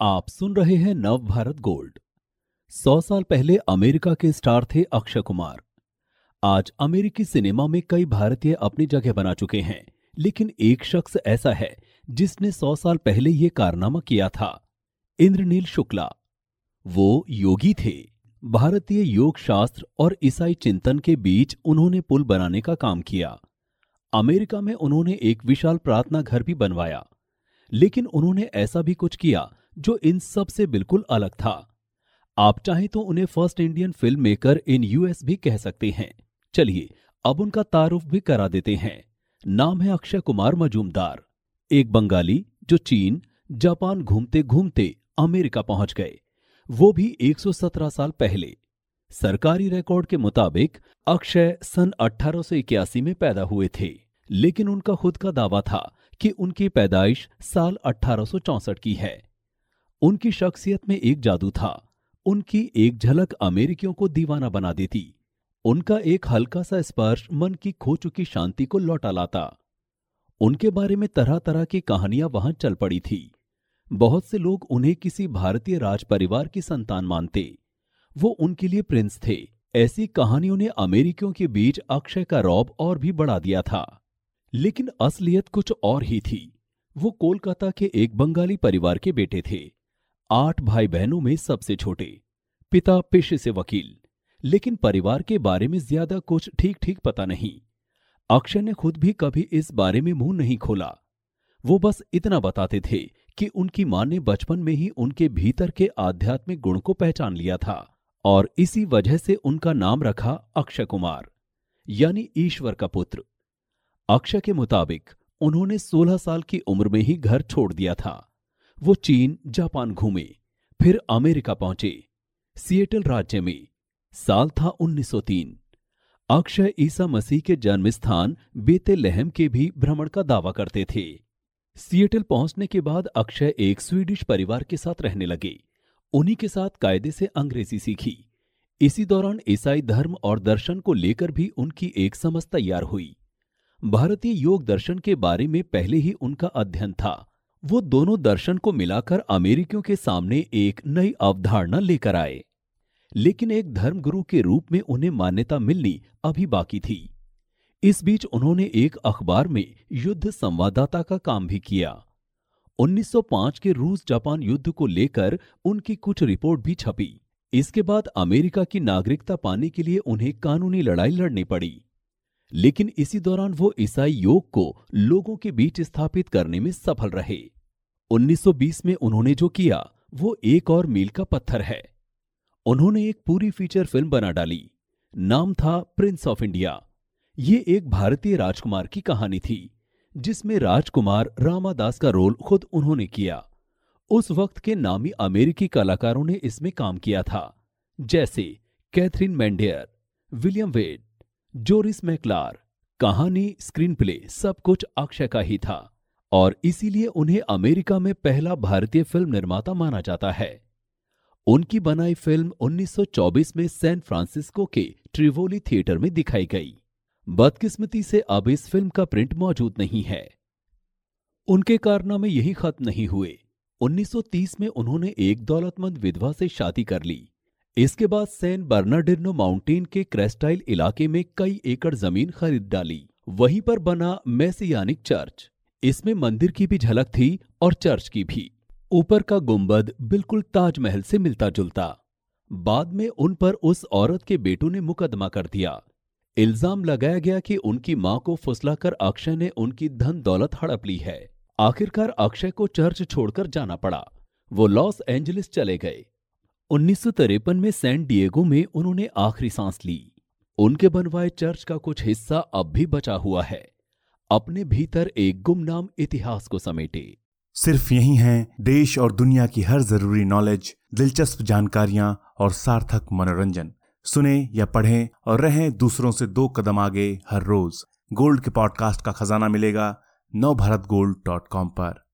आप सुन रहे हैं नव भारत गोल्ड। सौ साल पहले अमेरिका के स्टार थे अक्षय कुमार। आज अमेरिकी सिनेमा में कई भारतीय अपनी जगह बना चुके हैं, लेकिन एक शख्स ऐसा है जिसने सौ साल पहले ये कारनामा किया था, इंद्रनील शुक्ला। वो योगी थे। भारतीय योग शास्त्र और ईसाई चिंतन के बीच उन्होंने पुल बनाने का काम किया। अमेरिका में उन्होंने एक विशाल प्रार्थना घर भी बनवाया, लेकिन उन्होंने ऐसा भी कुछ किया जो इन सबसे बिल्कुल अलग था। आप चाहें तो उन्हें first Indian film maker in US भी कह सकते हैं। चलिए, अब उनका तारुफ भी करा देते हैं। नाम है अक्षय कुमार मजूमदार, एक बंगाली जो चीन, जापान घूमते घूमते अमेरिका पहुँच गए। वो भी 117 साल पहले। सरकारी रिकॉर्ड के मुताबिक अक्षय सन अठारह में पैदा हुए थे, लेकिन उनका खुद का दावा था कि उनकी पैदाइश साल अठारह की है। उनकी शख्सियत में एक जादू था। उनकी एक झलक अमेरिकियों को दीवाना बना देती। उनका एक हल्का सा स्पर्श मन की खो चुकी शांति को लौटा लाता। उनके बारे में तरह तरह की कहानियाँ वहाँ चल पड़ी थी। बहुत से लोग उन्हें किसी भारतीय राज परिवार की संतान मानते। वो उनके लिए प्रिंस थे। ऐसी कहानियों ने अमेरिकियों के बीच अक्षय का रौब और भी बढ़ा दिया था। लेकिन असलियत कुछ और ही थी। वो कोलकाता के एक बंगाली परिवार के बेटे थे। आठ भाई बहनों में सबसे छोटे। पिता पेशे से वकील, लेकिन परिवार के बारे में ज़्यादा कुछ ठीक ठीक पता नहीं। अक्षय ने खुद भी कभी इस बारे में मुँह नहीं खोला। वो बस इतना बताते थे कि उनकी माँ ने बचपन में ही उनके भीतर के आध्यात्मिक गुण को पहचान लिया था और इसी वजह से उनका नाम रखा अक्षय कुमार, यानी ईश्वर का पुत्र। अक्षय के मुताबिक उन्होंने 16 साल की उम्र में ही घर छोड़ दिया था। वो चीन, जापान घूमे, फिर अमेरिका पहुँचे, सिएटल राज्य में, साल था 1903 अक्षय ईसा मसीह के जन्म स्थान बेते लहम के भी भ्रमण का दावा करते थे। सिएटल पहुँचने के बाद अक्षय एक स्वीडिश परिवार के साथ रहने लगे। उन्हीं के साथ कायदे से अंग्रेज़ी सीखी। इसी दौरान ईसाई धर्म और दर्शन को लेकर भी उनकी एक समझ तैयार हुई। भारतीय योग दर्शन के बारे में पहले ही उनका अध्ययन था। वो दोनों दर्शन को मिलाकर अमेरिकियों के सामने एक नई अवधारणा लेकर आए। लेकिन एक धर्मगुरु के रूप में उन्हें मान्यता मिलनी अभी बाकी थी। इस बीच उन्होंने एक अखबार में युद्ध संवाददाता का काम भी किया। 1905 के रूस जापान युद्ध को लेकर उनकी कुछ रिपोर्ट भी छपी। इसके बाद अमेरिका की नागरिकता पाने के लिए उन्हें कानूनी लड़ाई लड़नी पड़ी। लेकिन इसी दौरान वो ईसाई योग को लोगों के बीच स्थापित करने में सफल रहे। 1920 में उन्होंने जो किया, वो एक और मील का पत्थर है। उन्होंने एक पूरी फीचर फ़िल्म बना डाली। नाम था प्रिंस ऑफ़ इंडिया। ये एक भारतीय राजकुमार की कहानी थी, जिसमें राजकुमार रामादास का रोल खुद उन्होंने किया। उस वक्त के नामी अमेरिकी कलाकारों ने इसमें काम किया था, जैसे कैथरीन मैंडेयर, विलियम वेड जोरिस मैकलार, कहानी, स्क्रीन प्ले सब कुछ अक्षय का ही था और इसीलिए उन्हें अमेरिका में पहला भारतीय फ़िल्म निर्माता माना जाता है। उनकी बनाई फ़िल्म 1924 में सैन फ्रांसिस्को के ट्रिवोली थिएटर में दिखाई गई। बदकिस्मती से अब इस फ़िल्म का प्रिंट मौजूद नहीं है। उनके कारनामे यही खत्म नहीं हुए। 1930 में उन्होंने एक दौलतमंद विधवा से शादी कर ली। इसके बाद सैन बर्नाडिनो माउंटेन के क्रेस्टाइल इलाके में कई एकड़ ज़मीन खरीद डाली। वहीं पर बना मैसियानिक चर्च। इसमें मंदिर की भी झलक थी और चर्च की भी। ऊपर का गुंबद बिल्कुल ताजमहल से मिलता जुलता बाद में उन पर उस औरत के बेटों ने मुकदमा कर दिया। इल्ज़ाम लगाया गया कि उनकी माँ को फुसलाकर अक्षय ने उनकी धन दौलत हड़प ली है। आखिरकार अक्षय को चर्च छोड़कर जाना पड़ा। वो लॉस एंजलिस चले गए। उन्नीस सौ तिरपन में सैन डिएगो में उन्होंने आखिरी सांस ली। उनके बनवाए चर्च का कुछ हिस्सा अब भी बचा हुआ है। अपने भीतर एक गुमनाम इतिहास को समेटे। सिर्फ़ यही है देश और दुनिया की हर ज़रूरी नॉलेज, दिलचस्प जानकारियाँ और सार्थक मनोरंजन। सुने या पढ़ें और रहें दूसरों से दो कदम आगे हर रोज। गोल्ड के पॉडकास्ट का खजाना मिलेगा नव भारत गोल्ड डॉट कॉम पर।